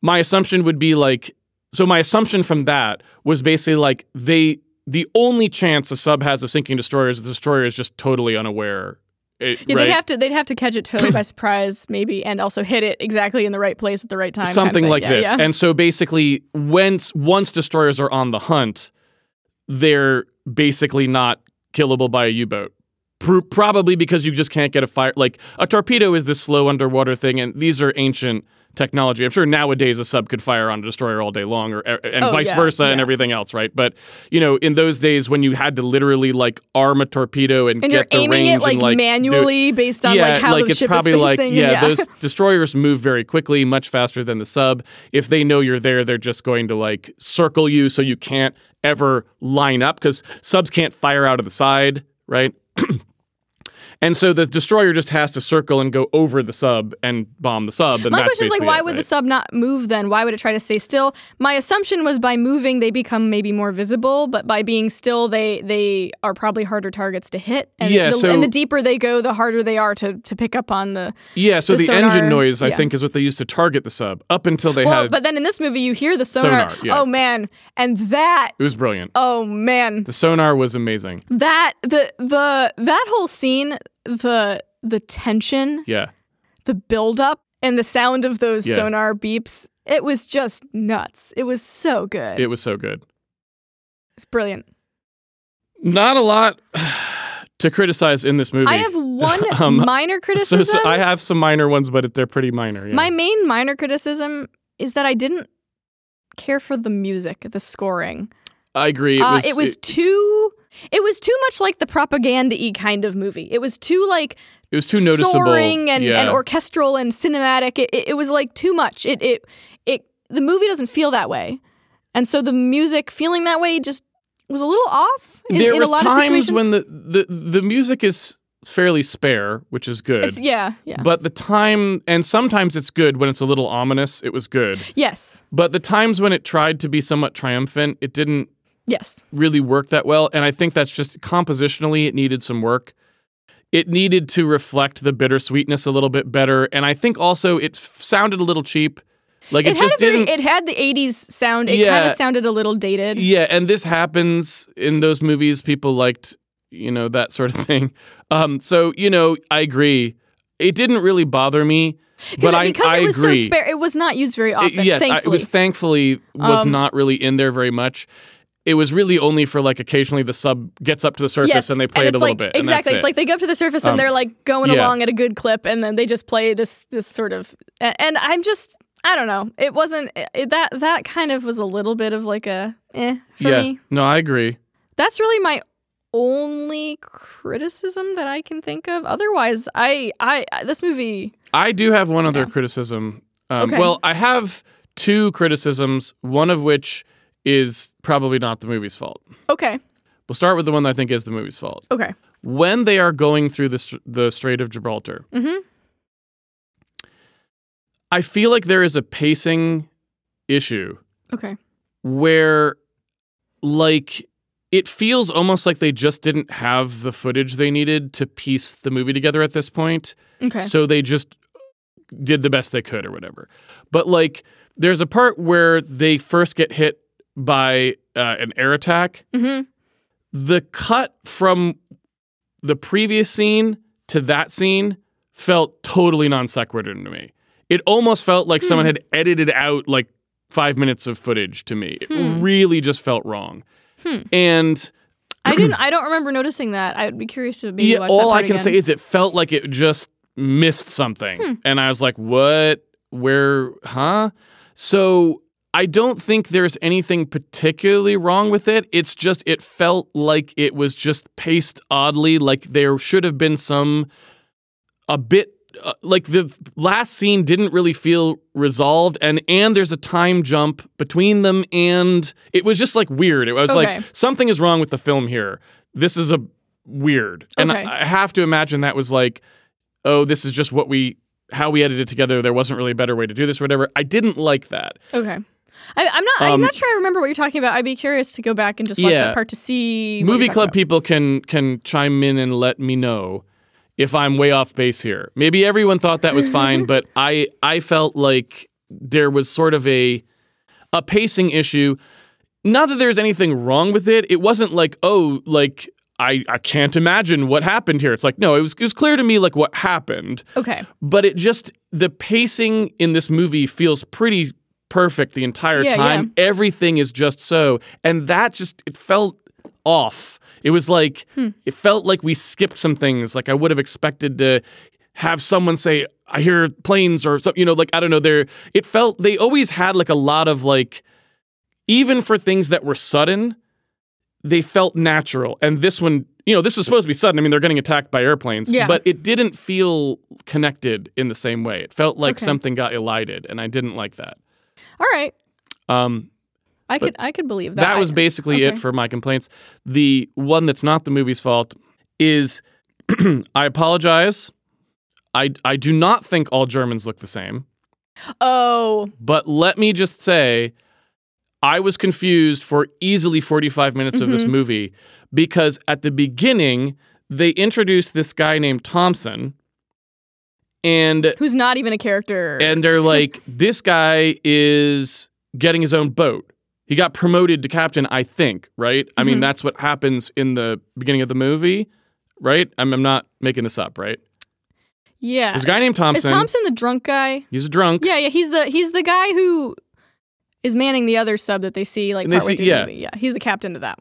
my assumption would be like so my assumption from that was basically like they the only chance a sub has of sinking destroyers is the destroyer is just totally unaware it,
Yeah,
right?
they'd have to they'd have to catch it totally by surprise, maybe, and also hit it exactly in the right place at the right time. kind of
something like
Yeah,
this
yeah.
and so basically once once destroyers are on the hunt they're basically not killable by a u-boat Pr- probably because you just can't get a fire like a torpedo is this slow underwater thing and these are ancient technology i'm sure nowadays a sub could fire on a destroyer all day long or er, and
Oh,
vice
yeah,
versa and everything else right but you know in those days when you had to literally like arm a torpedo and,
and
get
you're
the
aiming
range
it like,
and like
manually based on
yeah,
like how the
it's
ship
probably
is
like
facing.
yeah,
and,
those destroyers move very quickly, much faster than the sub. If they know you're there, they're just going to like circle you so you can't ever line up because subs can't fire out of the side, right? And so the destroyer just has to circle and go over the sub and bomb the sub. And
My
that's
question is like, why
it,
would the sub not move then? Why would it try to stay still? My assumption was by moving they become maybe more visible, but by being still they they are probably harder targets to hit. And
Yeah,
the,
so-
and the deeper they go, the harder they are to to pick up on the.
Yeah, so
the
the, engine noise, I
yeah.
think, is what they used to target the sub up until they
Well,
had.
but then in this movie you hear the sonar.
Sonar, yeah.
Oh man, and that.
it was brilliant.
Oh man,
The sonar was amazing.
that the the that whole scene, the the tension,
Yeah.
the buildup, and the sound of those
Yeah.
sonar beeps. It was just nuts. It was so good.
It was so good.
it's brilliant.
Not a lot to criticize in this movie.
I have one
Um,
minor
So-
criticism.
so I have some minor ones, but they're pretty minor. Yeah.
My main minor criticism is that I didn't care for the music, the scoring.
I agree. It
Uh,
was,
it was too. It was too much like the propaganda-y kind of movie. It was too like
it was too noticeable.
soaring and,
yeah.
and orchestral and cinematic. It, it, it was like too much. It it it the movie doesn't feel that way, and so the music feeling that way just was a little off. In,
there
in
was
a lot of
times when the, the the music is fairly spare, which is good.
it's, yeah yeah
But the time, and sometimes it's good when it's a little ominous. It was good.
yes
But the times when it tried to be somewhat triumphant, it didn't
yes
really work that well. And I think that's just compositionally, it needed some work. It needed to reflect the bittersweetness a little bit better. And I think also it f- sounded a little cheap. Like it,
it,
just
very,
didn't.
it had the 80s sound. It kind of sounded a little dated.
yeah. And this happens in those movies. People liked, you know, that sort of thing. Um, so, you know, I agree. It didn't really bother me. But
it,
I,
because
I
it was
agree.
so spare, it was not used very
It-
often.
yes, I, it was thankfully was
Um,
not really in there very much. It was really only for like occasionally the sub gets up to the surface
yes,
and they play it
it's
a little
like,
bit. and
Exactly. It's
it.
like they go up to the surface
Um,
and they're like going
yeah.
along at a good clip, and then they just play this this sort of. And I'm just, I don't know. It wasn't it, that that kind of was a little bit of like a eh for
yeah.
me.
No, I agree.
That's really my only criticism that I can think of. Otherwise, I I this movie.
I do have one other
Yeah.
criticism. Um,
Okay.
Well, I have two criticisms, one of which is probably not the movie's fault.
Okay.
We'll start with the one that I think is the movie's fault.
Okay.
When they are going through the, the Strait of Gibraltar,
Mm-hmm.
I feel like there is a pacing issue
Okay.
where like it feels almost like they just didn't have the footage they needed to piece the movie together at this point.
Okay.
So they just did the best they could or whatever. But like there's a part where they first get hit by uh, an air attack.
Mm-hmm.
The cut from the previous scene to that scene felt totally non sequitur to me. It almost felt like someone
Hmm.
had edited out like five minutes of footage to me. It
Hmm.
really just felt wrong.
Hmm.
And
I didn't. I don't remember noticing that. I would be curious to maybe
yeah,
watch
all
that
I can
again.
say is it felt like it just missed something.
Hmm.
And I was like, what? Where? Huh? So I don't think there's anything particularly wrong with it. It's just, it felt like it was just paced oddly, like there should have been some, a bit. Uh, like the last scene didn't really feel resolved and and there's a time jump between them and it was just like weird it was
Okay.
like something is wrong with the film here this is a weird and
Okay.
I, I have to imagine that was like oh this is just what we how we edited it together there wasn't really a better way to do this or whatever i didn't like that
Okay. I, I'm not. I'm
Um,
not sure. I remember what you're talking about. I'd be curious to go back and just watch
Yeah.
that part to see.
movie club
talking
people can can chime in and let me know if i'm way off base here maybe everyone thought that was fine but i i felt like there was sort of a a pacing issue not that there's anything wrong with it it wasn't like oh like I, I can't imagine what happened here. It's like, no, it was, it was clear to me like what happened.
Okay.
but it just, the pacing in this movie feels pretty perfect the entire
Yeah,
time. Everything is just so. And that just, it felt off. It was like,
Hmm.
it felt like we skipped some things. Like I would have expected to have someone say, I hear planes or something, you know, like, I don't know. There, it felt, they always had like a lot of like, even for things that were sudden, they felt natural. And this one, you know, this was supposed to be sudden. I mean, they're getting attacked by airplanes,
Yeah.
but it didn't feel connected in the same way. It felt like
Okay.
something got elided, and I didn't like that.
All right.
Um,
I could. I could believe that.
that was basically it for my complaints. The one that's not the movie's fault is I apologize. I I do not think all Germans look the same.
Oh,
But let me just say, I was confused for easily 45 minutes of this
Mhm.
movie because at the beginning, they introduced this guy named Thompson. And
who's not even a character?
and they're like, this guy is getting his own boat. He got promoted to captain, I think, right? I mean,
Mhm.
that's what happens in the beginning of the movie, right? I'm, I'm not making this up, right?
yeah.
There's a guy named Thompson.
Is
Thompson.
The drunk guy?
He's a drunk.
Yeah, yeah. He's the he's the guy who is manning the other sub that they see like partway
see-
through
yeah.
the movie. Yeah, he's the captain of that.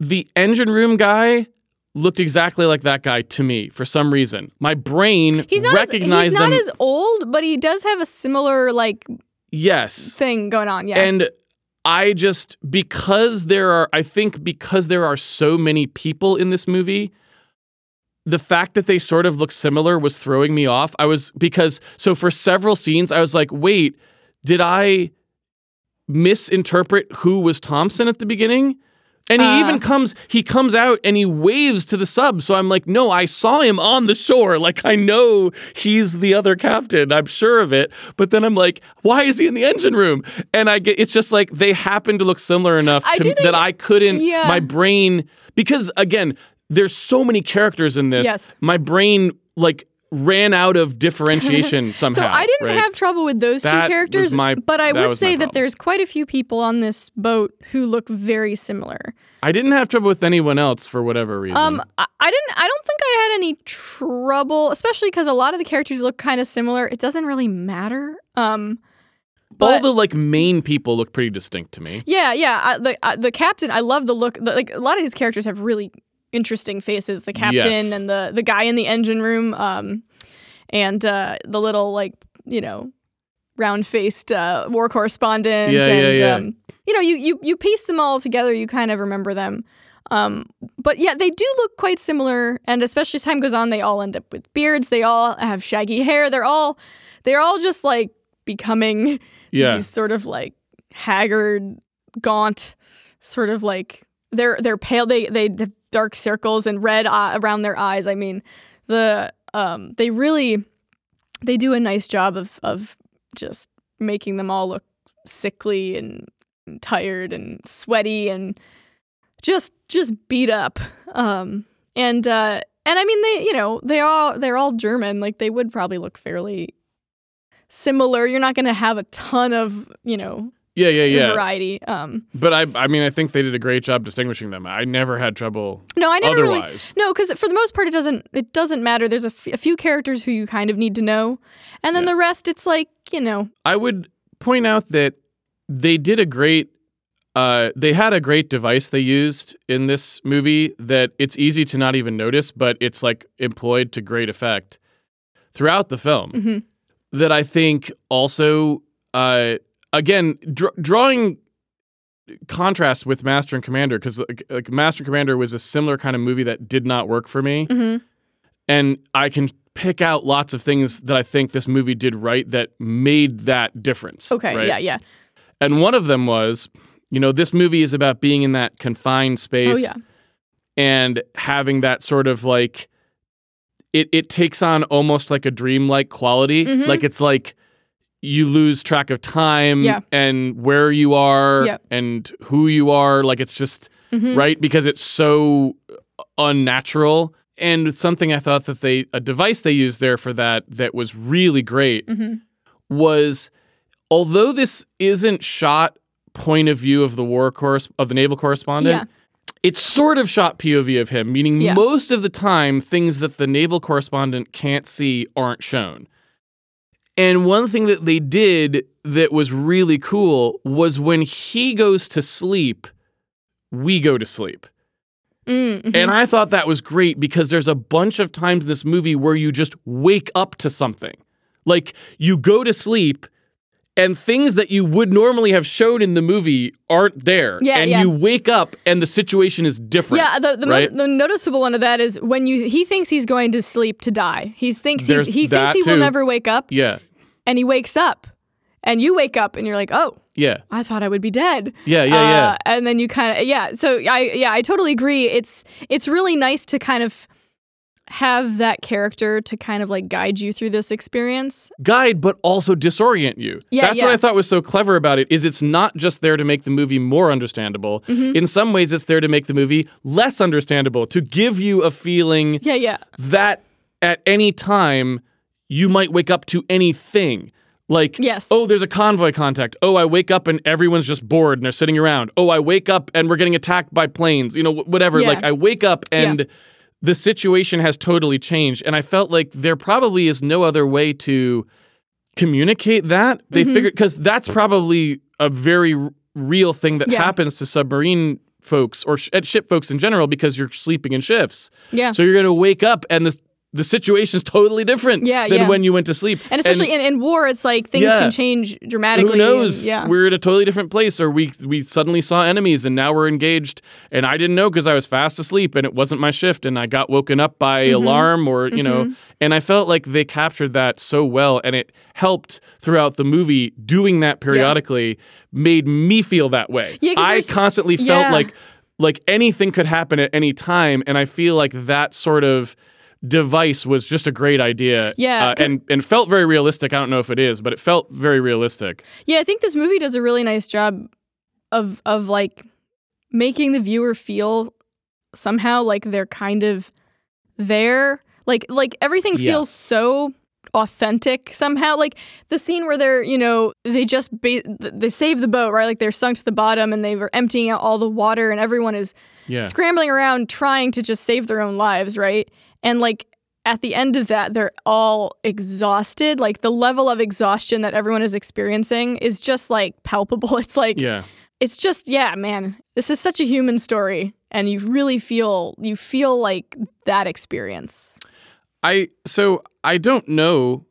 the engine room guy looked exactly like that guy to me for some reason. My brain
He's not as, he's not
them.
as old, but he does have a similar like
yes.
thing going on. Yeah.
And I just because there are I think because there are so many people in this movie the fact that they sort of look similar was throwing me off. I was because so for several scenes I was like, "Wait, did I misinterpret who was Thompson at the beginning?" And he
Uh.
even comes he comes out and he waves to the sub. So I'm like, "No, I saw him on the shore. Like I know he's the other captain. I'm sure of it." But then I'm like, "Why is he in the engine room?" And I get it's just like they happen to look similar enough
I
to, that I couldn't
Yeah.
my brain because again, there's so many characters in this.
Yes.
My brain like ran out of differentiation somehow.
so I didn't
right?
have trouble with those
That
two
was
characters,
my-
but I would say that there's quite a few people on this boat who look very similar.
I didn't have trouble with anyone else for whatever reason.
Um, I, I didn't. I don't think I had any trouble, especially because a lot of the characters look kind of similar. It doesn't really matter. Um,
All the like main people look pretty distinct to me.
yeah, yeah. I, the I, the captain, I love the look. The, like a lot of these characters have really interesting faces. The captain
Yes.
and the the guy in the engine room. Um, and uh, the little like you know round faced uh, war correspondent.
Yeah, yeah,
and,
yeah.
Um, you know, you you you piece them all together. You kind of remember them. Um, but yeah, they do look quite similar, and especially as time goes on, they all end up with beards. They all have shaggy hair. They're all they're all just like becoming
Yeah.
these sort of like haggard, gaunt, sort of like they're they're pale. They they have dark circles and red eye, around their eyes. I mean, the um they really they do a nice job of of just making them all look sickly and tired and sweaty and just just beat up. Um and uh and I mean they you know they all they're all German like they would probably look fairly similar. You're not going to have a ton of, you know,
Yeah, yeah, yeah.
variety. Um
But I I mean I think they did a great job distinguishing them. I never had trouble
no, I never really
otherwise.
No, cuz for the most part it doesn't it doesn't matter. There's a, f- a few characters who you kind of need to know. And then
Yeah.
the rest it's like, you know,
I would point out that they did a great uh, they had a great device they used in this movie that it's easy to not even notice, but it's like employed to great effect throughout the film.
mhm.
That I think also, uh, again, dr- drawing contrast with Master and Commander, because like, like Master and Commander was a similar kind of movie that did not work for me
Mhm.
and I can pick out lots of things that I think this movie did right that made that difference.
Okay,
right?
yeah, yeah.
And one of them was, you know, this movie is about being in that confined space
Oh yeah.
and having that sort of like it it takes on almost like a dreamlike quality.
Mhm.
Like it's like you lose track of time
Yeah.
and where you are and who you are. Like it's just
Mhm.
right? Because it's so unnatural. And something I thought that they a device they used there for that that was really great
Mhm.
was although this isn't shot point of view of the war course of the naval correspondent,
Yeah.
it's sort of shot POV of him, meaning most of the time things that the naval correspondent can't see aren't shown. And one thing that they did that was really cool was when he goes to sleep, we go to sleep.
Mm, mhm.
And I thought that was great because there's a bunch of times in this movie where you just wake up to something. Like you go to sleep and things that you would normally have shown in the movie aren't there.
Yeah,
and
yeah.
you wake up and the situation is different.
Yeah, the, the
right?
most the noticeable one of that is when you he thinks he's going to sleep to die. He thinks
There's
he's, he thinks he will never wake up,
Yeah.
and he wakes up, and you wake up and you're like, oh,
Yeah.
I thought I would be dead.
Yeah. Yeah. Yeah.
Uh, and then you kind of yeah. So I yeah I totally agree. It's it's really nice to kind of have that character to kind of like guide you through this experience.
guide but also disorient you
Yeah,
that's what i thought was so clever about it is it's not just there to make the movie more understandable
Mm-hmm.
in some ways it's there to make the movie less understandable to give you a feeling
Yeah, yeah.
that at any time you might wake up to anything like
Yes.
oh there's a convoy contact oh i wake up and everyone's just bored and they're sitting around oh i wake up and we're getting attacked by planes you know whatever
Yeah.
like i wake up and the situation has totally changed and i felt like there probably is no other way to communicate that they
Mm-hmm.
figured because that's probably a very r- real thing that
Yeah.
happens to submarine folks or sh- at ship folks in general because you're sleeping in shifts
Yeah.
so you're going to wake up and the the situation's totally different
Yeah,
than
yeah.
when you went to sleep.
and especially in, in war, it's like things
Yeah.
can change dramatically.
who knows?
and- yeah.
We're at a totally different place, or we we suddenly saw enemies, and now we're engaged. And I didn't know because I was fast asleep, and it wasn't my shift, and I got woken up by
Mm-hmm.
alarm, or you know. And I felt like they captured that so well, and it helped throughout the movie. Doing that periodically made me feel that way.
Yeah,
I constantly felt like like anything could happen at any time, and I feel like that sort of device was just a great idea.
Yeah,
uh, and and felt very realistic. I don't know if it is, but it felt very realistic.
Yeah, I think this movie does a really nice job of of like making the viewer feel somehow like they're kind of there. Like like everything
Yeah.
feels so authentic somehow. Like the scene where they're, you know, they just ba- they save the boat, right? Like they're sunk to the bottom and they were emptying out all the water and everyone is
Yeah.
scrambling around trying to just save their own lives, right? And like at the end of that, they're all exhausted. Like the level of exhaustion that everyone is experiencing is just like palpable. It's like
Yeah.
it's just yeah, man. This is such a human story and you really feel you feel like that experience.
I so I don't know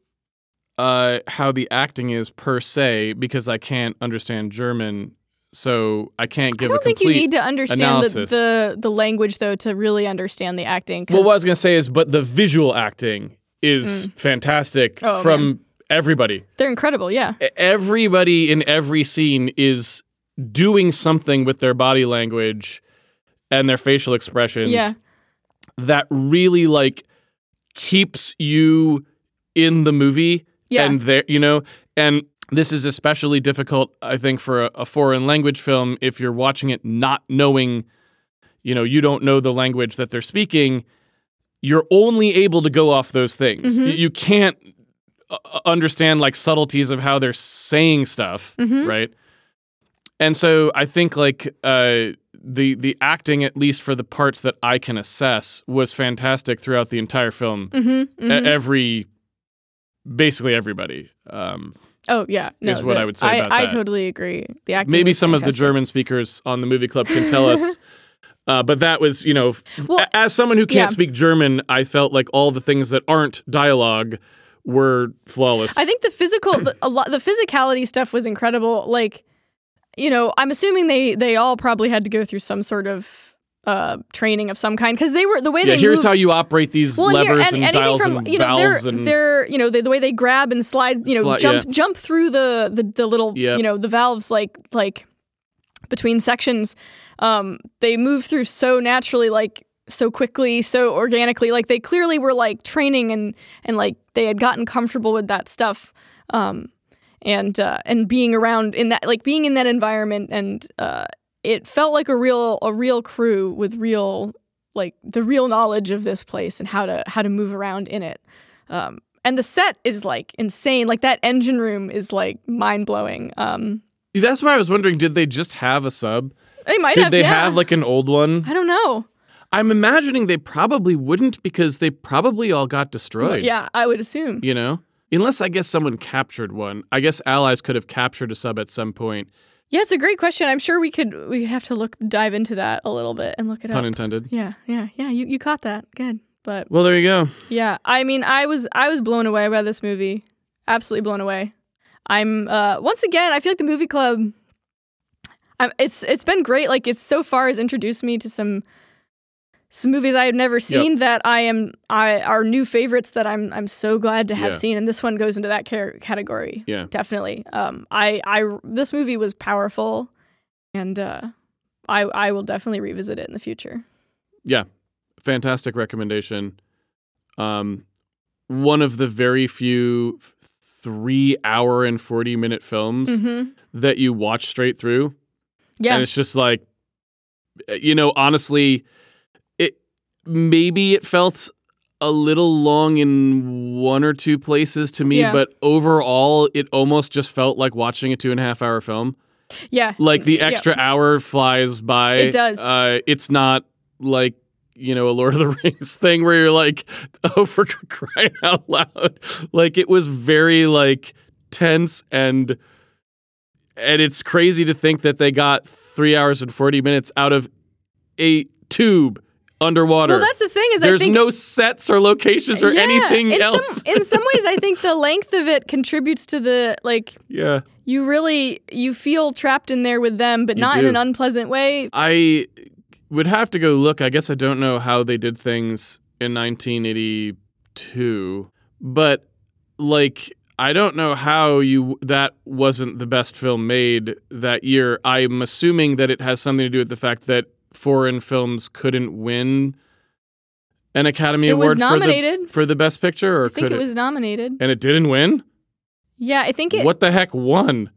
uh how the acting is per se because I can't understand German, so I can't
I don't
a
think you need to understand the, the the language though to really understand the acting.
Well, what I was gonna say is, but the visual acting is fantastic
Mm. Oh,
from everybody.
they're incredible, yeah.
Everybody in every scene is doing something with their body language and their facial expressions.
Yeah.
that really like keeps you in the movie
Yeah.
and there you know and this is especially difficult i think for a, a foreign language film if you're watching it not knowing you know you don't know the language that they're speaking you're only able to go off those things
Mhm.
you, can't uh, understand like subtleties of how they're saying stuff
Mhm.
right and so i think like uh the the acting at least for the parts that i can assess was fantastic throughout the entire film
Mhm,
E-
mhm.
every basically everybody um
Oh yeah, no,
is what
the-
I would say
I,
about
I
that.
totally agree. The acting.
maybe some of the german speakers on the movie club can tell us uh, but that was you know
Well,
as someone who can't
yeah.
speak german i felt like all the things that aren't dialogue were flawless
I think the physical, the, a lot, the physicality stuff was incredible. Like, you know, I'm assuming they they all probably had to go through some sort of uh training of some kind because they were the way
yeah
they
here's
moved,
how you operate these
well, and here-
levers
and,
and, dials
from
and
you know
valves
they're
and
they're you know the, the way they grab and slide you know
Slide-
jump
yeah.
jump through the the, the little
Yep.
you know the valves like like between sections um they move through so naturally like so quickly so organically like they clearly were like training and and like they had gotten comfortable with that stuff um and uh and being around in that like being in that environment and uh it felt like a real a real crew with real like the real knowledge of this place and how to how to move around in it. Um and the set is like insane. Like that engine room is like mind-blowing. Um
that's why i was wondering did they just have a sub?
They might
did
have Did
they
yeah.
have like an old one?
I don't know.
I'm imagining they probably wouldn't because they probably all got destroyed.
Yeah i would assume.
You know? Unless i guess someone captured one. I guess allies could have captured a sub at some point
yeah it's a great question. I'm sure we could we have to look dive into that a little bit and look it
pun
up.
intended.
Yeah yeah yeah. You, you caught that. Good. But
well there you go.
Yeah, I mean, I was I was blown away by this movie. Absolutely blown away. I'm uh once again, I feel like the movie club I'm, it's it's been great. Like it's so far has introduced me to some some movies I had never seen that I am I are new favorites that I'm I'm so glad to have
Yeah.
seen and this one goes into that car- category.
Yeah.
Definitely. Um I I this movie was powerful and uh I I will definitely revisit it in the future.
yeah fantastic recommendation um, one of the very few three hour and 40 minute films
hmm
that you watch straight through.
Yeah.
And it's just like, you know, honestly, maybe it felt a little long in one or two places to me,
Yeah.
but overall, it almost just felt like watching a two and a half hour film.
yeah.
Like the
Yeah.
extra hour flies by.
It does.
Uh, it's not like you know a Lord of the Rings thing where you're like, oh, for crying out loud. Like it was very like tense and and it's crazy to think that they got three hours and forty minutes out of a tube underwater.
Well, that's the thing is
There's
I think
no sets or locations or
Yeah,
anything
in
else.
Some, in some ways, I think the length of it contributes to the like
yeah.
you really you feel trapped in there with them, but
You
not in an unpleasant way.
I would have to go look. I guess I don't know how they did things in 1982, but like I don't know how you that wasn't the best film made that year. I'm assuming that it has something to do with the fact that foreign films couldn't win an Academy
It was
Award for the
nominated.
for the best picture, or
I think
could
it was nominated.
And it didn't win.
Yeah, I think it.
What the heck won?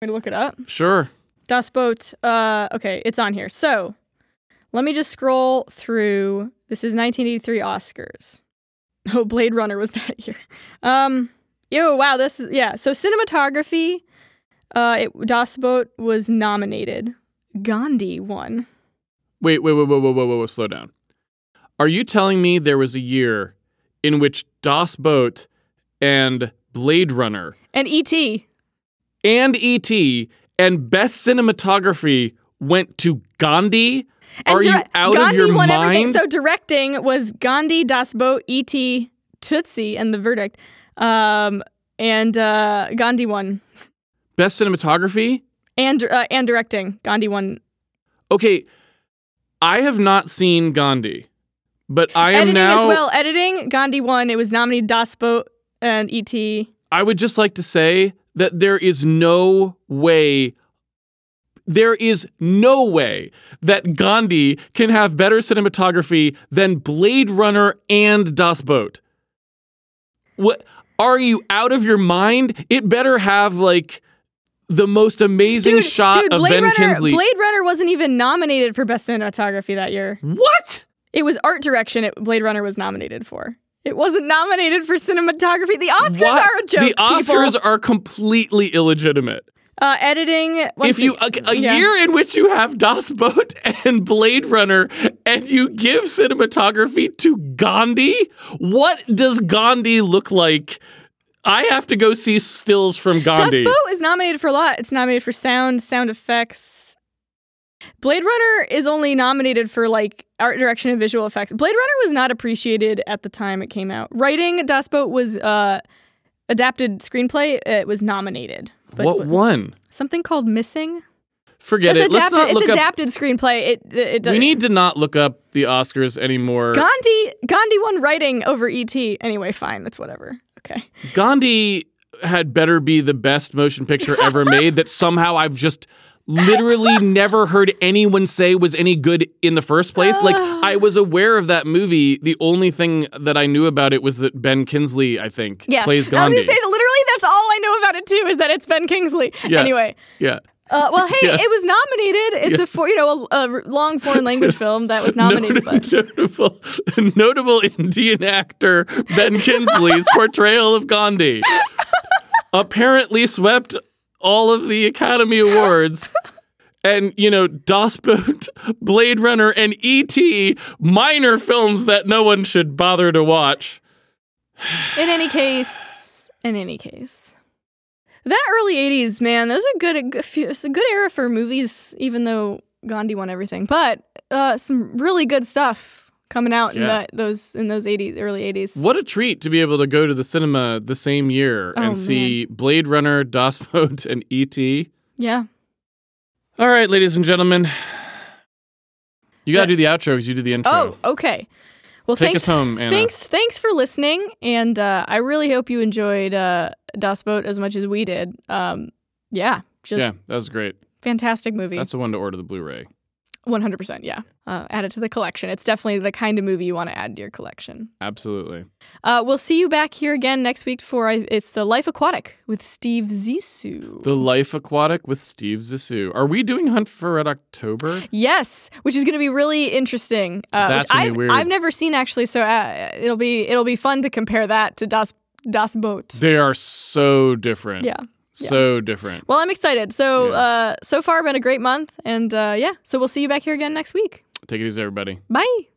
Let me look it up.
Sure.
Das Boot. Uh, okay, it's on here. So let me just scroll through. This is 1983 Oscars. Oh, Blade Runner was that year. Um, yo, wow, this is yeah. So cinematography. Uh, it, Das Boot was nominated. Gandhi won.
Wait, wait, wait, wait, wait, wait, wait, wait, slow down. Are you telling me there was a year in which Das Boot and Blade Runner
And E.T.
and E.T. and Best Cinematography went to Gandhi?
And
Are you out
Gandhi
of your
won
mind?
everything. So directing was Gandhi, Das Boot, E.T., Tootsie, and The Verdict. Um, and uh, Gandhi won.
Best Cinematography?
And uh, and directing, Gandhi won.
Okay, I have not seen Gandhi, but I am
Editing
now.
as well. Editing, Gandhi won. It was nominated Das Boot and E.T.
I would just like to say that there is no way, there is no way that Gandhi can have better cinematography than Blade Runner and Das Boot. What are you out of your mind? It better have like the most amazing
Dude,
shot
dude,
of
Blade
Ben
Runner,
Kingsley.
Blade Runner wasn't even nominated for best cinematography that year.
what?
It was art direction. It, Blade Runner was nominated for. It wasn't nominated for cinematography. The Oscars
What?
are a joke.
The Oscars
people.
are completely illegitimate.
uh, editing.
if you a, a
yeah.
year in which you have Das Boot and Blade Runner and you give cinematography to Gandhi, what does Gandhi look like? I have to go see stills from Gandhi.
Das Boot is nominated for a lot. It's nominated for sound, sound effects. Blade Runner is only nominated for like art direction and visual effects. Blade Runner was not appreciated at the time it came out. Writing Das Boot was uh, adapted screenplay. It was nominated. But
what one?
Something called Missing.
Forget
it's
it. Let's
adapted.
not
It's
look up.
adapted screenplay. It it, does.
We need to not look up the Oscars anymore.
Gandhi. Gandhi won writing over ET. Anyway, fine. It's whatever. Okay.
Gandhi had better be the best motion picture ever made that somehow I've just literally never heard anyone say was any good in the first place. Like I was aware of that movie. The only thing that I knew about it was that Ben Kingsley, I think,
Yeah.
plays
I was
Gandhi.
gonna say that literally that's all I know about it too is that it's Ben Kingsley.
Yeah.
Anyway.
yeah.
Uh, well, hey,
Yes.
it was nominated. It's a for, you know a, a long foreign language film that was nominated,
Not-
but
notable, notable Indian actor Ben Kingsley's portrayal of Gandhi apparently swept all of the Academy Awards. And, you know, Das Boot, Blade Runner, and E.T., minor films that no one should bother to watch.
in any case, in any case, that early '80s, man, those are good. A good few, it's a good era for movies, even though Gandhi won everything. But uh, some really good stuff coming out in that those in those '80s, early '80s.
What a treat to be able to go to the cinema the same year
Oh,
and see Blade Runner, Das Boot, and E.T.
Yeah.
All right, ladies and gentlemen. You got to
Yeah.
do the outro because you did the intro.
Oh, okay. Well,
Take
thanks.
us home, Anna.
Thanks, thanks for listening, and uh, I really hope you enjoyed uh, Das Boot as much as we did. Um, yeah, just
yeah, that was great.
fantastic movie.
That's the one to order the Blu-ray.
100%. Yeah. Uh, add it to the collection. It's definitely the kind of movie you want to add to your collection.
Absolutely.
Uh, we'll see you back here again next week for uh, it's the Life Aquatic with Steve Zissou.
The Life Aquatic with Steve Zissou. Are we doing Hunt for Red October?
Yes, which is going to be really interesting. Uh,
That's gonna be
I've,
weird.
I've never seen actually, so uh, it'll be it'll be fun to compare that to Das Das Boot.
They are so different.
Yeah.
So different.
Well, I'm excited. So
Yeah.
uh, so far been a great month, and uh, yeah. So we'll see you back here again next week.
Take it easy, everybody.
Bye.